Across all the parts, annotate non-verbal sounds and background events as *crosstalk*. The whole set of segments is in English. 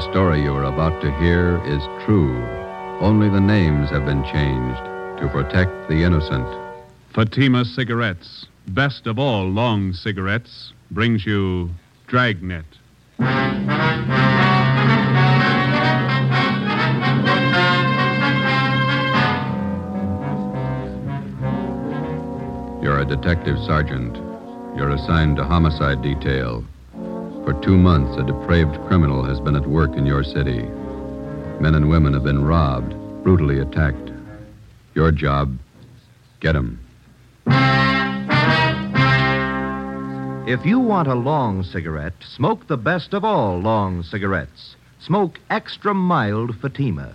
The story you are about to hear is true. Only the names have been changed to protect the innocent. Fatima Cigarettes, best of all long cigarettes, brings you Dragnet. You're a detective sergeant. You're assigned to homicide detail. For two months, a depraved criminal has been at work in your city. Men and women have been robbed, brutally attacked. Your job, get him. If you want a long cigarette, smoke the best of all long cigarettes. Smoke extra mild Fatima.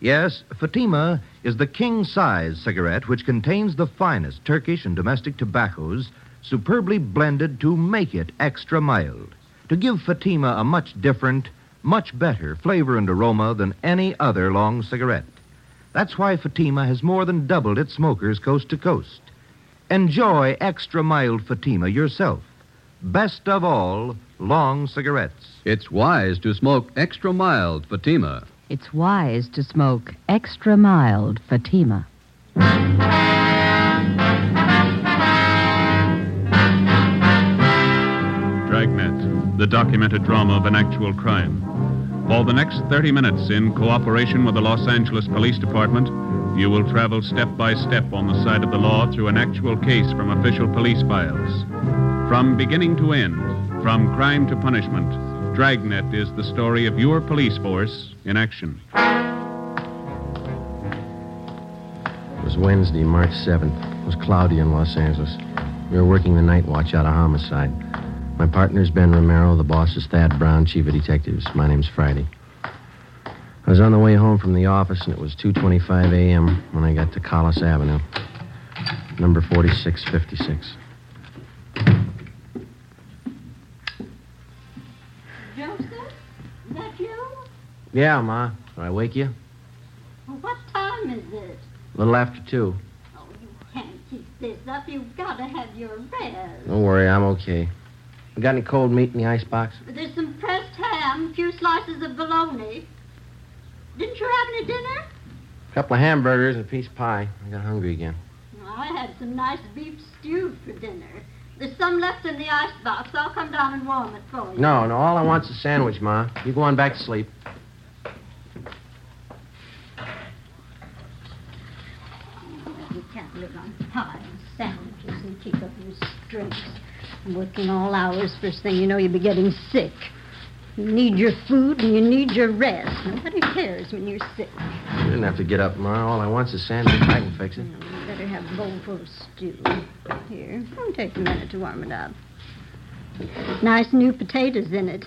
Yes, Fatima is the king size cigarette which contains the finest Turkish and domestic tobaccos superbly blended to make it extra mild, to give Fatima a much different, much better flavor and aroma than any other long cigarette. That's why Fatima has more than doubled its smokers coast to coast. Enjoy extra mild Fatima yourself. Best of all, long cigarettes. It's wise to smoke extra mild Fatima. It's wise to smoke extra mild Fatima. The documented drama of an actual crime. For the next 30 minutes, in cooperation with the Los Angeles Police Department, you will travel step by step on the side of the law through an actual case from official police files. From beginning to end, from crime to punishment, Dragnet is the story of your police force in action. It was Wednesday, March 7th. It was cloudy in Los Angeles. We were working the night watch out of homicide. My partner's Ben Romero. The boss is Thad Brown, chief of detectives. My name's Friday. I was on the way home from the office, and it was 2.25 a.m. when I got to Collis Avenue, number 4656. Joseph? Is that you? Yeah, Ma. Did I wake you? Well, what time is it? A little after two. Oh, you can't keep this up. You've got to have your rest. Don't worry, I'm okay. You got any cold meat in the icebox? There's some pressed ham, a few slices of bologna. Didn't you have any dinner? A couple of hamburgers and a piece of pie. I got hungry again. I had some nice beef stew for dinner. There's some left in the icebox. I'll come down and warm it for you. No, no, all I want's a sandwich, Ma. You go on back to sleep. You can't live on pie and sandwiches and keep up your strength. Working all hours, first thing you know, you'll be getting sick. You need your food and you need your rest. Nobody cares when you're sick. You didn't have to get up, Ma. All I want's a sandwich. I can fix it. You better have a bowl full of stew. Here, it'll take a minute to warm it up. Nice new potatoes in it.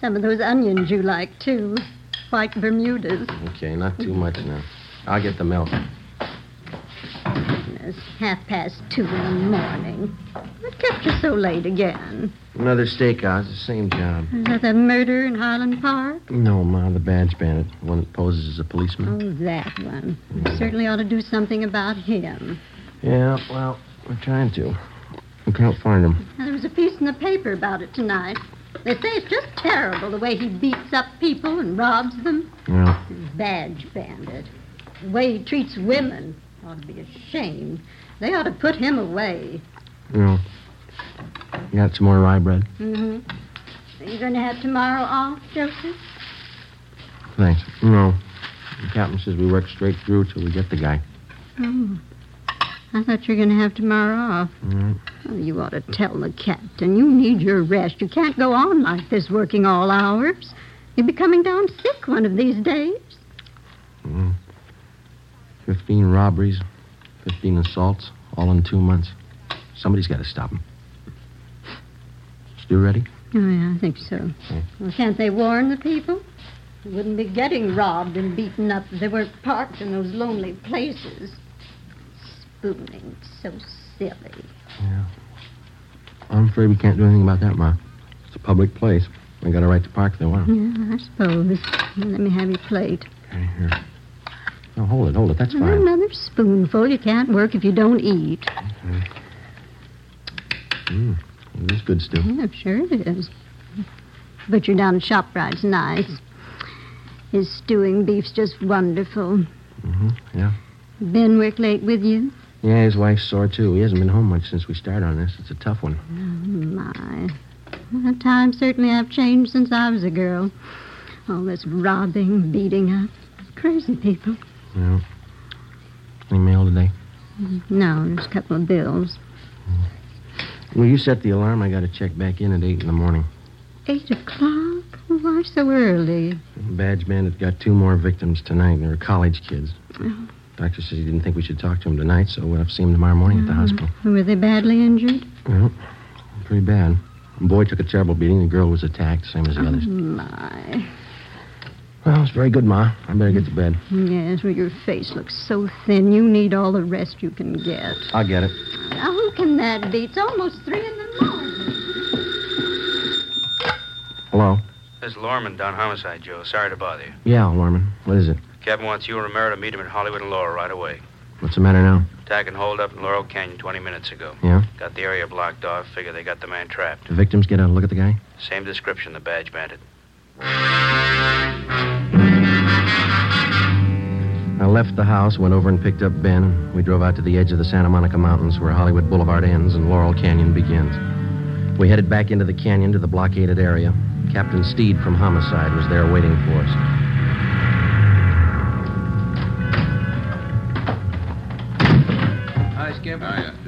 Some of those onions you like, too. White Bermudas. Okay, not too much now. I'll get the milk. It's half past two in the morning. What kept you so late again? Another stakeout. The same job. Is that the murder in Highland Park? No, Ma, the badge bandit. The one that poses as a policeman. Oh, that one. You certainly ought to do something about him. Yeah, well, we're trying to. We can't find him. Now, there was a piece in the paper about it tonight. They say it's just terrible the way he beats up people and robs them. Well, Badge bandit. The way he treats women. Ought to be ashamed. They ought to put him away. You know, you got some more rye bread? Mm-hmm. Are you going to have tomorrow off, Joseph? Thanks. No. The captain says we work straight through till we get the guy. Oh. I thought you were going to have tomorrow off. Mm. Oh, you ought to tell the captain. You need your rest. You can't go on like this working all hours. You'll be coming down sick one of these days. Mm. Fifteen robberies, fifteen assaults, all in two months. Somebody's got to stop him. Stew ready? Oh, yeah, I think so. Well, can't they warn the people? They wouldn't be getting robbed and beaten up if they weren't parked in those lonely places. Spooning, so silly. Yeah. I'm afraid we can't do anything about that, Ma. It's a public place. They got a right to park they want. Yeah, I suppose. Let me have your plate. Okay, here. No, hold it, hold it. That's fine. Another spoonful. You can't work if you don't eat. Mm. It is good stew. Yeah, sure it is. Butcher down at ShopRite's nice. His stewing beef's just wonderful. Mm-hmm. Yeah. Ben work late with you? Yeah, his wife's sore, too. He hasn't been home much since we started on this. It's a tough one. Oh, my. Well, times certainly have changed since I was a girl. All this robbing, beating up. Crazy people. Yeah. Any mail today? No, there's a couple of bills. Well, you set the alarm. I got to check back in at 8 in the morning. Eight o'clock? Why so early? Badge Bandit got two more victims tonight. They were college kids. Oh. Doctor says he didn't think we should talk to him tonight, so we'll have to see him tomorrow morning at the uh-huh. hospital. Were they badly injured? Well, pretty bad. The boy took a terrible beating. The girl was attacked, same as the others. Oh, my. Well, it's very good, Ma. I better get to bed. Yes, well, your face looks so thin. You need all the rest you can get. I'll get it. Now, who can that be? It's almost three in the morning. Hello? This is Lorman down homicide, Joe. Sorry to bother you. Yeah, Lorman. What is it? Captain wants you and Romero to meet him at Hollywood and Laurel right away. What's the matter now? Attack and hold up in Laurel Canyon 20 minutes ago. Yeah? Got the area blocked off. Figure they got the man trapped. The victims get a look at the guy? Same description, the badge bandit. I left the house, went over and picked up Ben. We drove out to the edge of the Santa Monica Mountains where Hollywood Boulevard ends and Laurel Canyon begins. We headed back into the canyon to the blockaded area. Captain Steed from Homicide was there waiting for us. Hi, Skip. Hiya.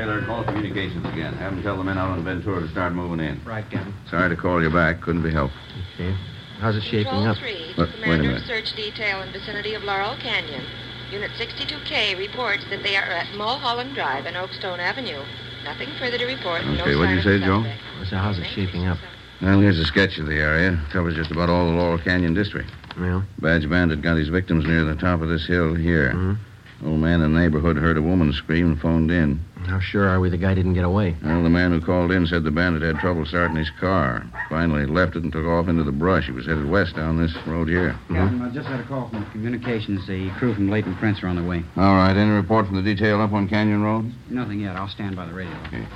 Just a minute. Taylor, call communications again. Have them tell the men out on Ventura to start moving in. Right, Captain. Sorry to call you back. Couldn't be helped. Okay. How's it shaping Control up? 3, But, wait a Commander of. Search Detail in vicinity of Laurel Canyon. Unit 62K reports that they are at Mulholland Drive and Oakstone Avenue. Nothing further to report. no Okay, what'd you say, Joe? suspect. I said, how's it shaping up? Well, here's a sketch of the area. Covers just about all the Laurel Canyon district. Yeah? Badge Bandit got his victims near the top of this hill here. Mhm. Old man in the neighborhood heard a woman scream and phoned in. How sure are we the guy didn't get away? Well, the man who called in said the bandit had trouble starting his car. Finally left it and took off into the brush. He was headed west down this road here. Mm-hmm. Captain, I just had a call from communications. The crew from Latent Prints are on the way. All right. Any report from the detail up on Canyon Road? Nothing yet. I'll stand by the radio. Okay.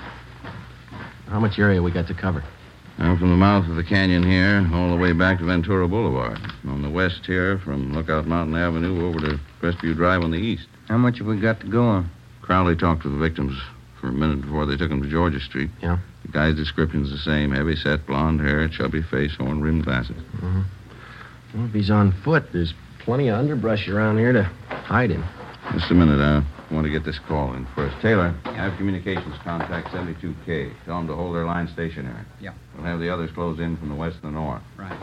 How much area we got to cover? Now, from the mouth of the canyon here, all the way back to Ventura Boulevard. On the west here, from Lookout Mountain Avenue over to Crestview Drive on the east. How much have we got to go on? Crowley talked to the victims for a minute before they took him to Georgia Street. Yeah? The guy's description's the same. Heavy set, blonde hair, chubby face, horn rimmed glasses. Mm-hmm. Well, if he's on foot, there's plenty of underbrush around here to hide him. Just a minute, I want to get this call in first. Taylor, I have communications contact 72K. Tell them to hold their line stationary. Yeah. We'll have the others close in from the west and the north. Right.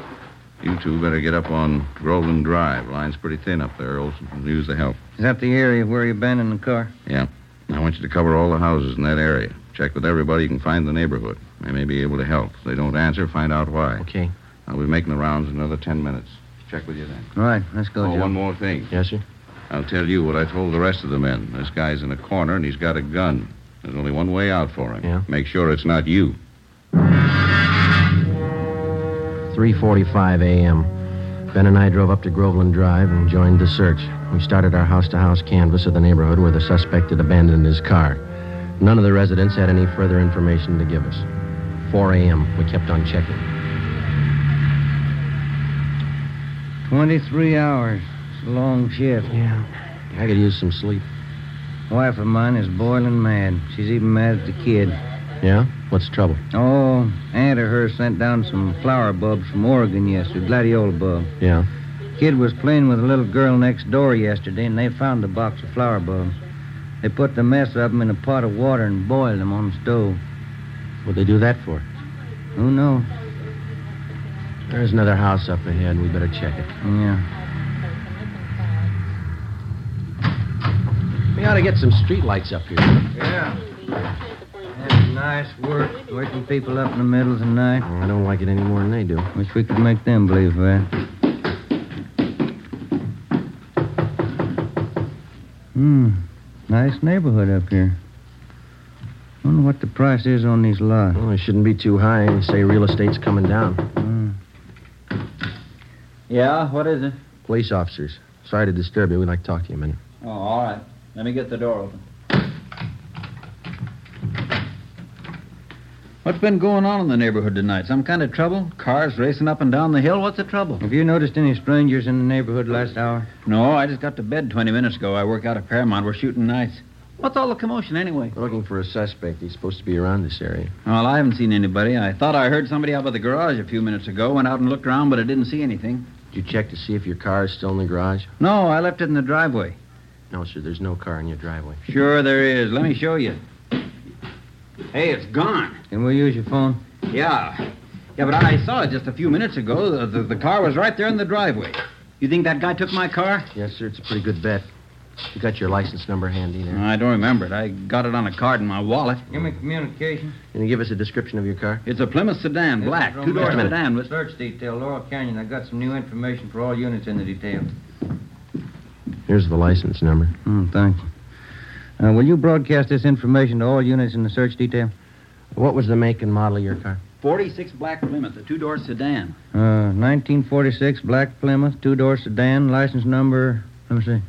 You two better get up on Groveland Drive. Line's pretty thin up there. Olson can use the help. Is that the area where you been in the car? Yeah. I want you to cover all the houses in that area. Check with everybody you can find in the neighborhood. They may be able to help. If they don't answer, find out why. Okay. I'll be making the rounds in another ten minutes. Check with you then. All right. Let's go, oh, Joe. one more thing. Yes, sir? I'll tell you what I told the rest of the men. This guy's in a corner and he's got a gun. There's only one way out for him. Yeah? Make sure it's not you. 3.45 a.m. Ben and I drove up to Groveland Drive and joined the search. We started our house-to-house canvass of the neighborhood where the suspect had abandoned his car. None of the residents had any further information to give us. 4 a.m. We kept on checking. 23 hours. It's a long shift. Yeah. I could use some sleep. Wife of mine is boiling mad. She's even mad at the kid. Yeah? What's the trouble? Oh, aunt of hers sent down some flower bulbs from Oregon yesterday, gladiola bulb. Yeah. Kid was playing with a little girl next door yesterday, and they found a box of flower bulbs. They put the mess of them in a pot of water and boiled them on the stove. What'd they do that for? Who knows? There's another house up ahead. We better check it. Yeah. We ought to get some street lights up here. Yeah. That's nice work, waking people up in the middle of the night. I don't like it any more than they do. Wish we could make them believe that. Hmm. Nice neighborhood up here. Wonder what the price is on these lots. Well, it shouldn't be too high. They say real estate's coming down. Yeah, what is it? Police officers. Sorry to disturb you. We'd like to talk to you a minute. Oh, all right. Let me get the door open. What's been going on in the neighborhood tonight? Some kind of trouble? Cars racing up and down the hill? What's the trouble? Have you noticed any strangers in the neighborhood last hour? No, I just got to bed 20 minutes ago. I work out at Paramount. We're shooting nights. What's all the commotion anyway? We're looking for a suspect. He's supposed to be around this area. Well, I haven't seen anybody. I thought I heard somebody out by the garage a few minutes ago. Went out and looked around, but I didn't see anything. Did you check to see if your car is still in the garage? No, I left it in the driveway. No, sir. There's no car in your driveway. Sure there is. Let me show you. Hey, it's gone. Can we use your phone? Yeah. Yeah, but I saw it just a few minutes ago. The, the, the car was right there in the driveway. You think that guy took my car? Yes, sir. It's a pretty good bet. You got your license number handy there. I don't remember it. I got it on a card in my wallet. Give me communication. Can you give us a description of your car? It's a Plymouth sedan, black, two-door Romero. sedan with... Search detail, Laurel Canyon. I got some new information for all units in the detail. Here's the license number. Hmm, thank you. Uh, will you broadcast this information to all units in the search detail? What was the make and model of your car? 46 black Plymouth, a two-door sedan. Uh, 1946 black Plymouth, two-door sedan, license number, let me see.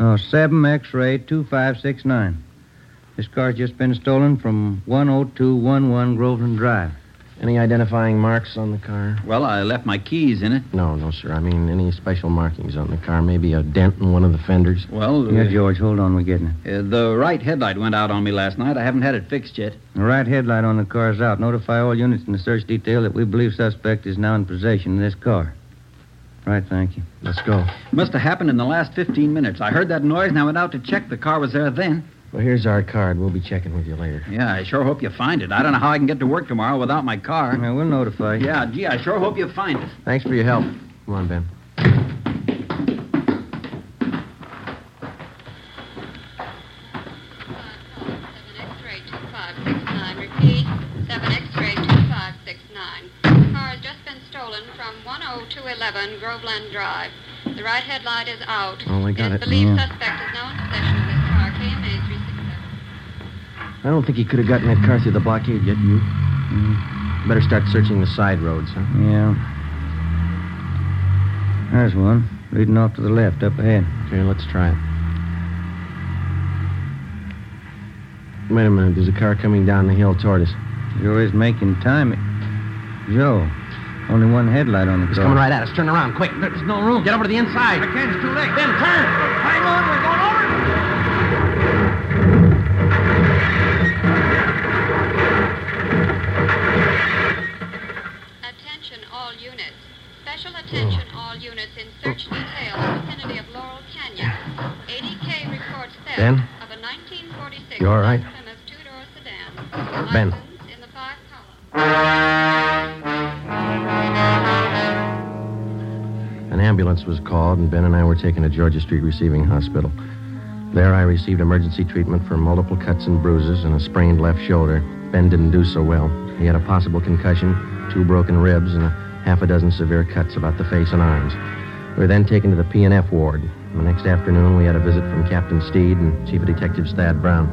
Oh, 7X-ray 2569. This car's just been stolen from 10211 Groveland Drive. Any identifying marks on the car? Well, I left my keys in it. No, no, sir. I mean, any special markings on the car? Maybe a dent in one of the fenders? Well, Yeah, uh, George, hold on, we're getting it. uh, the right headlight went out on me last night. I haven't had it fixed yet. The right headlight on the car is out. Notify all units in the search detail that we believe suspect is now in possession of this car. Right, thank you. Let's go. Must have happened in the last 15 minutes. I heard that noise and I went out to check. The car was there then. Well, here's our card. We'll be checking with you later. Yeah, I sure hope you find it. I don't know how I can get to work tomorrow without my car. Yeah, we'll notify you. Yeah, gee, I sure hope you find it. Thanks for your help. Come on, Ben. X-ray 2569. Repeat, 7 X-ray 2569. The car has just been stolen from 10211 Groveland Drive. The right headlight is out. Oh, we got It's it. believed Yeah. Mm. suspect is now in possession of this car. KMA 367. I don't think he could have gotten that car through the blockade yet, you. Mm. Better start searching the side roads, huh? Yeah. There's one. Leading off to the left, up ahead. Okay, let's try it. Wait a minute. There's a car coming down the hill toward us. Joe is making time. Joe, only one headlight on the He's car. coming right at us. Turn around, quick. There's no room. Get over to the inside. I can't. It's too late. Then turn. Hang on. Attention all units in search detail in the vicinity of Laurel Canyon. ADK reports theft Ben? of a 1946 You all right? Plymouth two-door sedan. Ben. License in the five columns. An ambulance was called, and Ben and I were taken to Georgia Street Receiving Hospital. There, I received emergency treatment for multiple cuts and bruises and a sprained left shoulder. Ben didn't do so well. He had a possible concussion, two broken ribs, and a half a dozen severe cuts about the face and arms. We were then taken to the P&F ward. The next afternoon, we had a visit from Captain Steed and Chief of Detectives Thad Brown.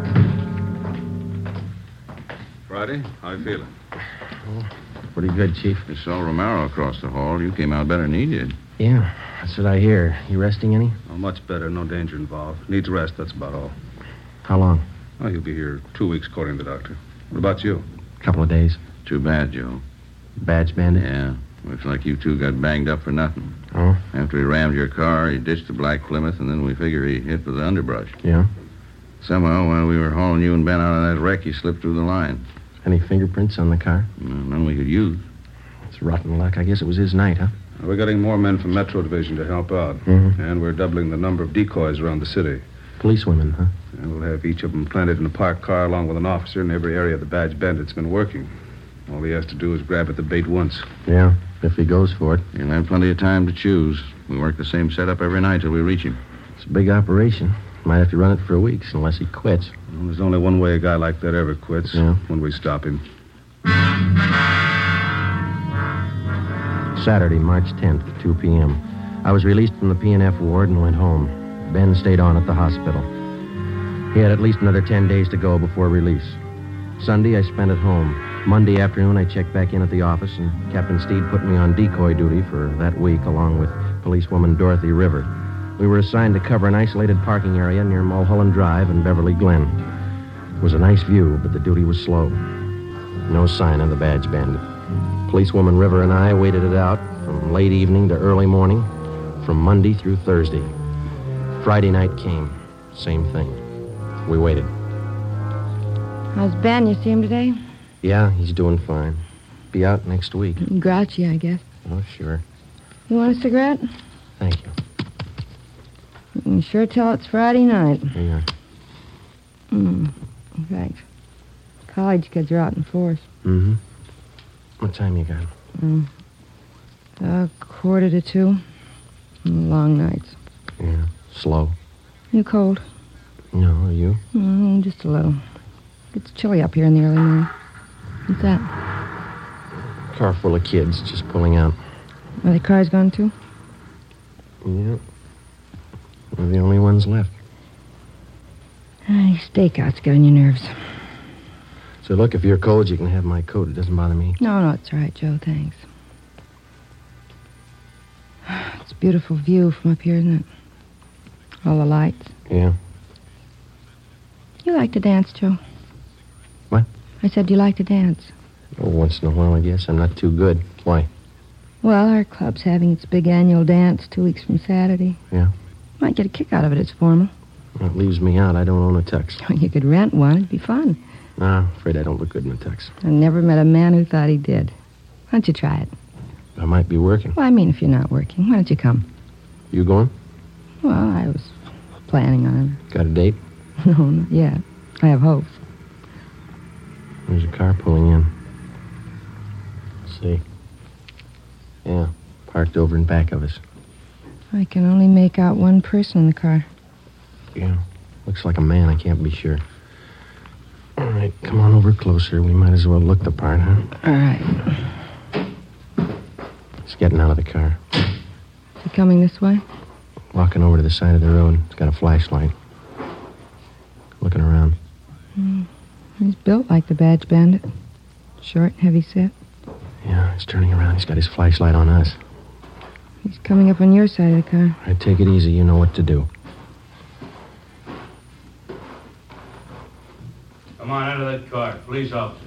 Friday, how you feeling? Oh, Pretty good, Chief. You saw Romero across the hall. You came out better than he did. Yeah, that's what I hear. You resting any? Oh, much better. No danger involved. Needs rest, that's about all. How long? Oh, he'll be here two weeks, according to the doctor. What about you? A couple of days. Too bad, Joe. Badge bandit? Yeah. Looks like you two got banged up for nothing. Oh? After he rammed your car, he ditched the black Plymouth, and then we figure he hit with the underbrush. Yeah? Somehow, while we were hauling you and Ben out of that wreck, he slipped through the line. Any fingerprints on the car? None we could use. It's rotten luck. I guess it was his night, huh? We're getting more men from Metro Division to help out. Mm-hmm. And we're doubling the number of decoys around the city. Policewomen, huh? And we'll have each of them planted in a parked car along with an officer in every area the badge bandit's been working. All he has to do is grab at the bait once. Yeah, if he goes for it. He'll have plenty of time to choose. We work the same setup every night till we reach him. It's a big operation. Might have to run it for weeks unless he quits. Well, there's only one way a guy like that ever quits. Yeah. When we stop him. Saturday, March 10th, 2 p.m. I was released from the P&F ward and went home. Ben stayed on at the hospital. He had at least another 10 days to go before release. Sunday, I spent at home. Monday afternoon, I checked back in at the office, and Captain Steed put me on decoy duty for that week, along with policewoman Dorothy River. We were assigned to cover an isolated parking area near Mulholland Drive and Beverly Glen. It was a nice view, but the duty was slow. No sign of the badge bandit. Policewoman River and I waited it out from late evening to early morning, from Monday through Thursday. Friday night came. Same thing. We waited. How's Ben? You see him today? Yeah, he's doing fine. Be out next week. Grouchy, I guess. Oh, sure. You want a cigarette? Thank you. You can sure tell it's Friday night. Yeah. In fact, college kids are out in force. Mm-hmm. What time you got? Mm. A quarter to two. Mm, Long nights. Yeah. Slow. You cold? No, are you? Mm, just a little. It's chilly up here in the early morning. What's that? Car full of kids just pulling out. Are the cars gone too? Yeah. We're the only ones left. These stakeouts get on your nerves. So look, if you're cold, you can have my coat. It doesn't bother me. No, no, it's all right, Joe. Thanks. *sighs* It's a beautiful view from up here, isn't it? All the lights. Yeah. You like to dance, Joe? I said Do you like to dance. Oh, once in a while, I guess. I'm not too good. Why? Well, our club's having its big annual dance two weeks from Saturday. Yeah. Might get a kick out of it. It's formal. Well, it leaves me out. I don't own a tux. *laughs* You could rent one. It'd be fun. No, afraid I don't look good in a tux. I never met a man who thought he did. Why don't you try it? I might be working. Well, I mean, if you're not working, why don't you come? You going? Well, I was planning on it. Got a date? *laughs* No, not yet. I have hopes. There's a car pulling in. Let's see. Yeah, parked over in back of us. I can only make out one person in the car. Yeah, looks like a man. I can't be sure. All right, come on over closer. We might as well look the part, huh? All right. He's getting out of the car, Is he coming this way? walking over to the side of the road. He's got a flashlight. Looking around. Hmm. He's built like the badge bandit. Short, heavy set. Yeah, he's turning around. He's got his flashlight on us. He's coming up on your side of the car. All right, take it easy. You know what to do. Come on, out of that car. Police officer.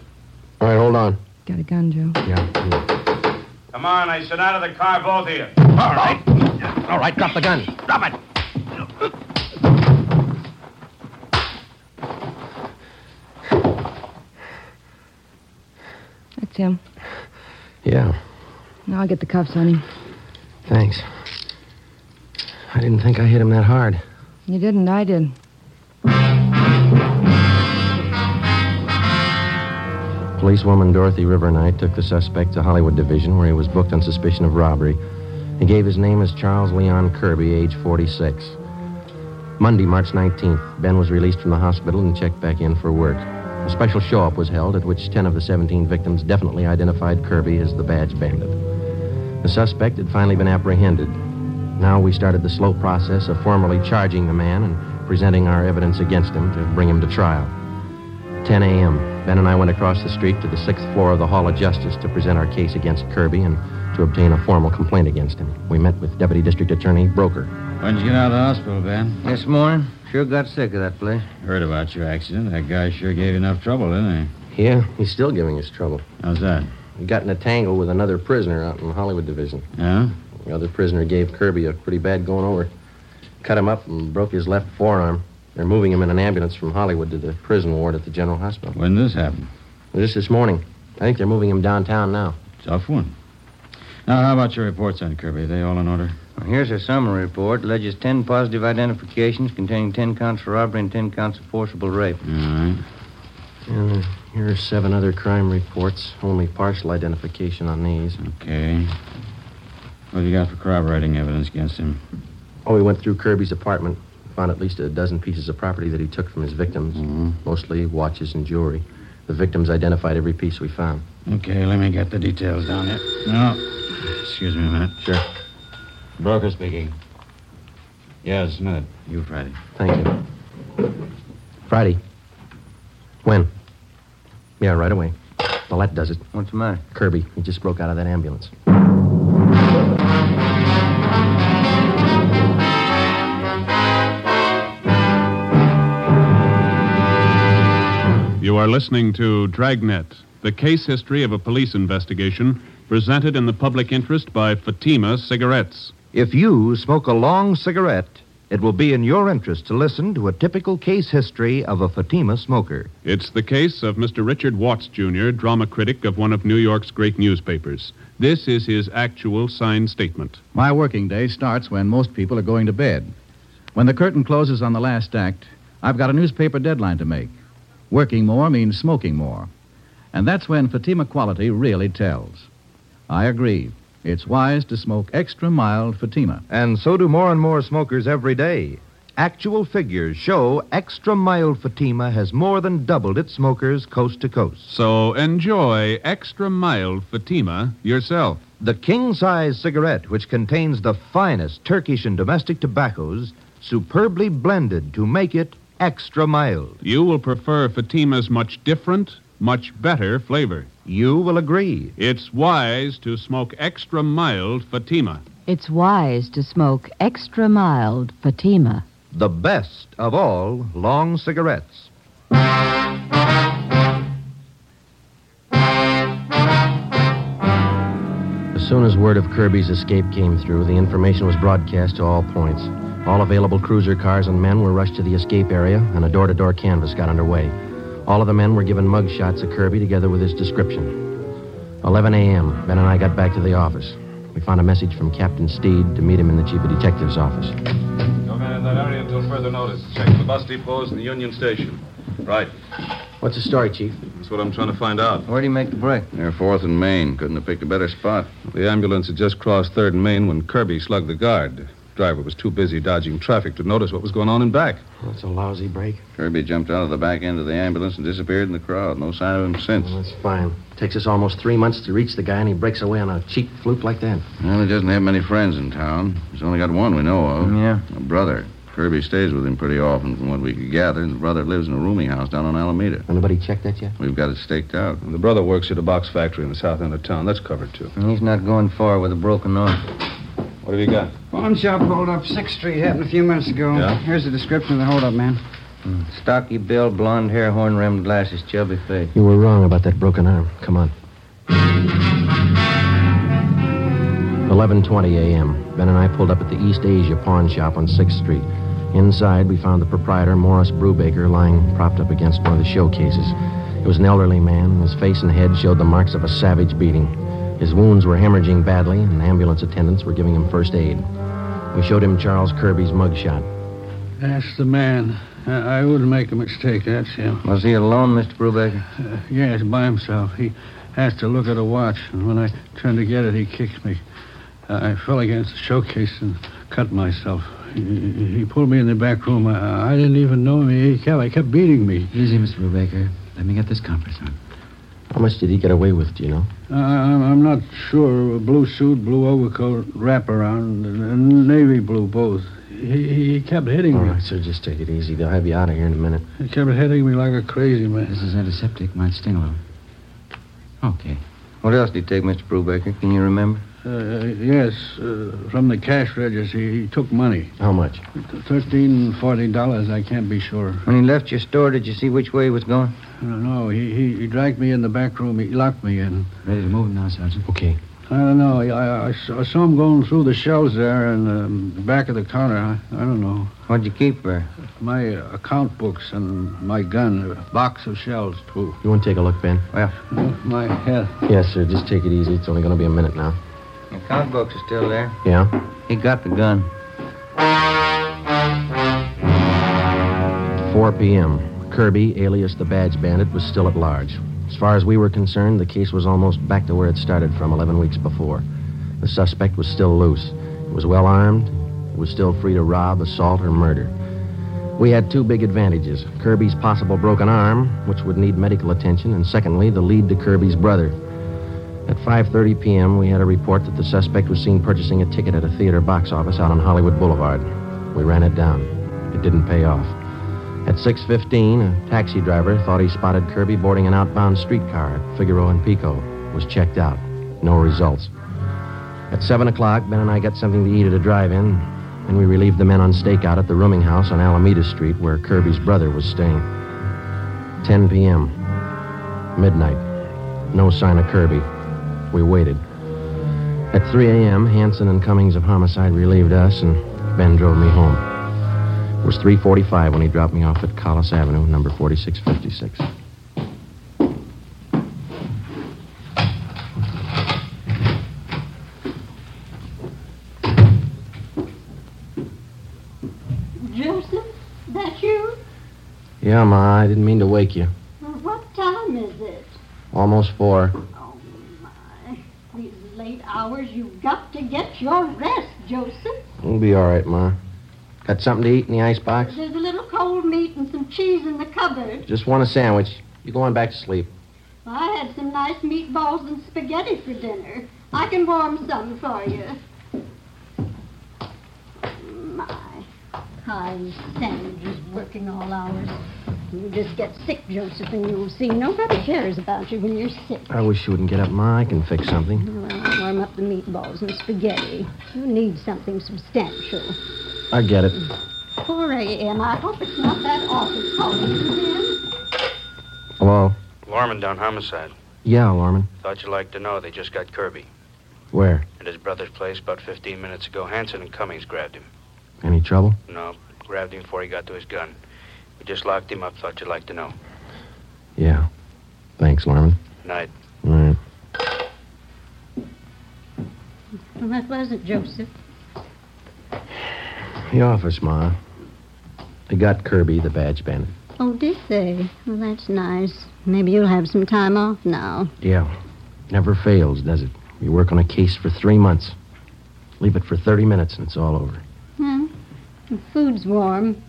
All right, hold on. Got a gun, Joe. Yeah. Come on, I said out of the car, both of you. All right. All right, drop the gun. Drop it. Him. Yeah, Now I'll get the cuffs on him. thanks. I didn't think I hit him that hard. You didn't, I did. Policewoman Dorothy River took the suspect to Hollywood Division, where he was booked on suspicion of robbery. He gave his name as Charles Leon Kirby, age 46. Monday, March 19th, Ben was released from the hospital and checked back in for work. A special show-up was held at which 10 of the 17 victims definitely identified Kirby as the badge bandit. The suspect had finally been apprehended. Now we started the slow process of formally charging the man and presenting our evidence against him to bring him to trial. 10 a.m. Ben and I went across the street to the sixth floor of the Hall of Justice to present our case against Kirby and to obtain a formal complaint against him. We met with Deputy District Attorney Broker. When'd you get out of the hospital, Ben? This morning, sure got sick of that place. Heard about your accident. That guy sure gave you enough trouble, didn't he? Yeah, he's still giving us trouble. How's that? He got in a tangle with another prisoner out in the Hollywood Division. Yeah? The other prisoner gave Kirby a pretty bad going over. Cut him up and broke his left forearm. They're moving him in an ambulance from Hollywood to the prison ward at the General Hospital. When did this happen? Just this morning. I think they're moving him downtown now. Tough one. Now, how about your reports on Kirby? Are they all in order? Well, here's a summary report. Alleges 10 positive identifications containing 10 counts for robbery and 10 counts of forcible rape. All right. And uh, here are seven other crime reports. Only partial identification on these. Okay. What have you got for corroborating evidence against him? Oh, we went through Kirby's apartment. Found at least a dozen pieces of property that he took from his victims. Mostly watches and jewelry. The victims identified every piece we found. Okay, let me get the details down here. No. Excuse me a minute. Sure. Broker speaking. Yes, minute. You, Friday. Thank you. Friday. When? Yeah, right away. Well, that does it. What's the matter? Kirby. He just broke out of that ambulance. You are listening to Dragnet, the case history of a police investigation presented in the public interest by Fatima Cigarettes. If you smoke a long cigarette, it will be in your interest to listen to a typical case history of a Fatima smoker. It's the case of Mr. Richard Watts, Jr., drama critic of one of New York's great newspapers. This is his actual signed statement. My working day starts when most people are going to bed. When the curtain closes on the last act, I've got a newspaper deadline to make. Working more means smoking more. And that's when Fatima quality really tells. I agree. It's wise to smoke extra mild Fatima. And so do more and more smokers every day. Actual figures show extra mild Fatima has more than doubled its smokers coast to coast. So enjoy extra mild Fatima yourself. The king size cigarette, which contains the finest Turkish and domestic tobaccos, superbly blended to make it extra mild. You will prefer Fatima's much different, much better flavor. You will agree. It's wise to smoke extra mild Fatima. It's wise to smoke extra mild Fatima. The best of all long cigarettes. As soon as word of Kirby's escape came through, the information was broadcast to all points. All available cruiser cars and men were rushed to the escape area, and a door to door canvass got underway. All of the men were given mug shots of Kirby together with his description. 11 a.m., Ben and I got back to the office. We found a message from Captain Steed to meet him in the chief of detective's office. No man in that area until further notice. Check the bus depots and the Union Station. Right. What's the story, Chief? That's what I'm trying to find out. Where'd he make the break? Near 4th and Main. Couldn't have picked a better spot. The ambulance had just crossed 3rd and Main when Kirby slugged the guard. Driver was too busy dodging traffic to notice what was going on in back. That's a lousy break. Kirby jumped out of the back end of the ambulance and disappeared in the crowd. No sign of him since. Well, that's fine. Takes us almost three months to reach the guy, and he breaks away on a cheap fluke like that. Well, he doesn't have many friends in town. He's only got one we know of. Yeah. A brother. Kirby stays with him pretty often, from what we could gather. and The brother lives in a rooming house down on Alameda. Anybody checked that yet? We've got it staked out. And the brother works at a box factory in the south end of town. That's covered, too. He's not going far with a broken arm. What have you got? Pawn shop hold up 6th Street happened a few minutes ago. Yeah? Here's the description of the holdup, man. Hmm. Stocky build, blonde hair, horn rimmed glasses, chubby face. You were wrong about that broken arm. Come on. 11:20 a.m. Ben and I pulled up at the East Asia pawn shop on 6th Street. Inside, we found the proprietor, Morris Brubaker, lying propped up against one of the showcases. He was an elderly man, and his face and head showed the marks of a savage beating. His wounds were hemorrhaging badly, and ambulance attendants were giving him first aid. We showed him Charles Kirby's mugshot. That's the man. I, I wouldn't make a mistake. That's him. Was he alone, Mr. Brubaker? Uh, yes, by himself. He has to look at a watch, and when I turned to get it, he kicked me. Uh, I fell against the showcase and cut myself. He, he- he pulled me in the back room. I, I didn't even know him. He kept, he kept beating me. Easy, Mr. Brubaker. Let me get this compress on. How much did he get away with, do you know? Uh, I'm I'm not sure. A blue suit, blue overcoat, wraparound, and, and navy blue both. He, he kept hitting All me. right, sir, just take it easy. They'll have you out of here in a minute. He kept hitting me like a crazy man. This is antiseptic. Might sting a little. Okay. What else did he take, Mr. Brubaker? Can you remember? Uh, yes, uh, from the cash register. He, he took money. How much? Thirteen, forty dollars. I can't be sure. When he left your store, did you see which way he was going? I don't know. He, he, he dragged me in the back room. He locked me in. Ready to move now, Sergeant? Okay. I don't know. I, I, I saw, him going through the shelves there in um, the back of the counter. I, I don't know. What'd you keep there? My uh, account books and my gun, a box of shells, too. You want to take a look, Ben? Well, my head. Yes, sir. Just take it easy. It's only going to be a minute now. The account books are still there. Yeah? He got the gun. 4 p.m. Kirby, alias the Badge Bandit, was still at large. As far as we were concerned, the case was almost back to where it started from 11 weeks before. The suspect was still loose. He was well armed. He was still free to rob, assault, or murder. We had two big advantages Kirby's possible broken arm, which would need medical attention, and secondly, the lead to Kirby's brother. At 5:30 p.m., we had a report that the suspect was seen purchasing a ticket at a theater box office out on Hollywood Boulevard. We ran it down. It didn't pay off. At 6:15, a taxi driver thought he spotted Kirby boarding an outbound streetcar at Figueroa and Pico. Was checked out. No results. At 7 o'clock, Ben and I got something to eat at a drive-in, and we relieved the men on stakeout at the rooming house on Alameda Street where Kirby's brother was staying. 10 p.m. Midnight. No sign of Kirby. We waited. At 3 a.m., Hanson and Cummings of Homicide relieved us, and Ben drove me home. It was 3.45 when he dropped me off at Collis Avenue, number 4656. Joseph, that you? Yeah, Ma, I didn't mean to wake you. Well, what time is it? Almost four. Hours, you've got to get your rest, Joseph. We'll be all right, Ma. Got something to eat in the icebox? There's a little cold meat and some cheese in the cupboard. Just want a sandwich. You go on back to sleep. I had some nice meatballs and spaghetti for dinner. I can warm some for you. My, high sandwiches working all hours. You just get sick, Joseph, and you'll see nobody cares about you when you're sick. I wish you wouldn't get up, Ma. I can fix something. Well, warm up the meatballs and spaghetti. You need something substantial. I get it. 4 a.m. I hope it's not that office calling. Hello? Lorman down homicide. Yeah, Lorman. Thought you'd like to know they just got Kirby. Where? At his brother's place about 15 minutes ago, Hanson and Cummings grabbed him. Any trouble? No, grabbed him before he got to his gun. We just locked him up. Thought you'd like to know. Yeah. Thanks, Lorman. Night. All right. Well, that wasn't Joseph. The office, Ma. They got Kirby, the badge bandit. Oh, did they? Well, that's nice. Maybe you'll have some time off now. Yeah. Never fails, does it? You work on a case for three months. Leave it for 30 minutes and it's all over. Hmm? The food's warm.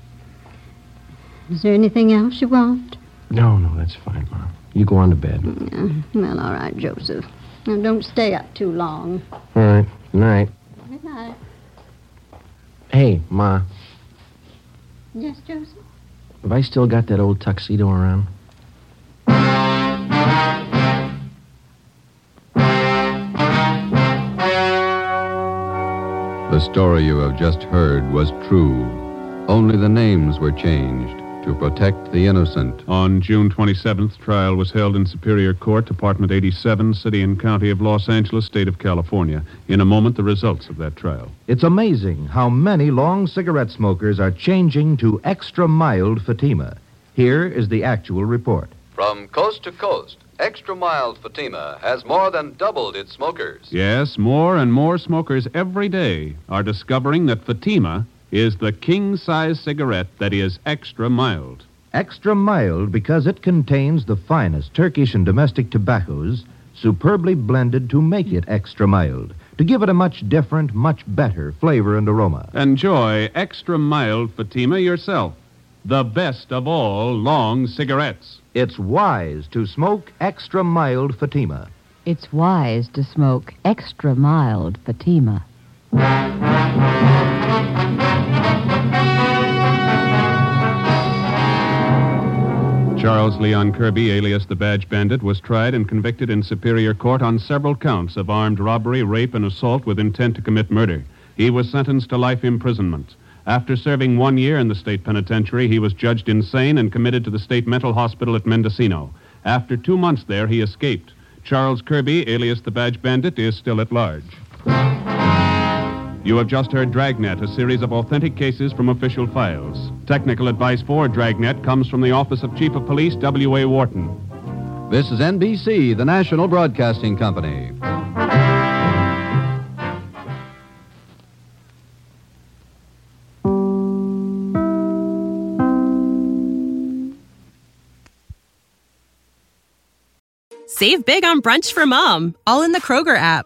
Is there anything else you want? No, no, that's fine, Ma. You go on to bed. Yeah. Well, all right, Joseph. Now, don't stay up too long. All right. Good night. Good night. Hey, Ma, Yes, Joseph? have I still got that old tuxedo around? The story you have just heard was true. Only the names were changed to protect the innocent. On June 27th, trial was held in Superior Court, Department 87, City and County of Los Angeles, State of California. In a moment, the results of that trial. It's amazing how many long cigarette smokers are changing to extra mild Fatima. Here is the actual report. From coast to coast, Extra Mild Fatima has more than doubled its smokers. Yes, more and more smokers every day are discovering that Fatima is the king size cigarette that is extra mild. Extra mild because it contains the finest Turkish and domestic tobaccos superbly blended to make it extra mild, to give it a much different, much better flavor and aroma. Enjoy extra mild Fatima yourself. The best of all long cigarettes. It's wise to smoke extra mild Fatima. It's wise to smoke extra mild Fatima. Charles Leon Kirby, alias the Badge Bandit, was tried and convicted in Superior Court on several counts of armed robbery, rape, and assault with intent to commit murder. He was sentenced to life imprisonment. After serving one year in the state penitentiary, he was judged insane and committed to the state mental hospital at Mendocino. After two months there, he escaped. Charles Kirby, alias the Badge Bandit, is still at large. You have just heard Dragnet, a series of authentic cases from official files. Technical advice for Dragnet comes from the Office of Chief of Police W.A. Worton. This is NBC, the national broadcasting company. Save big on brunch for mom, all in the Kroger app.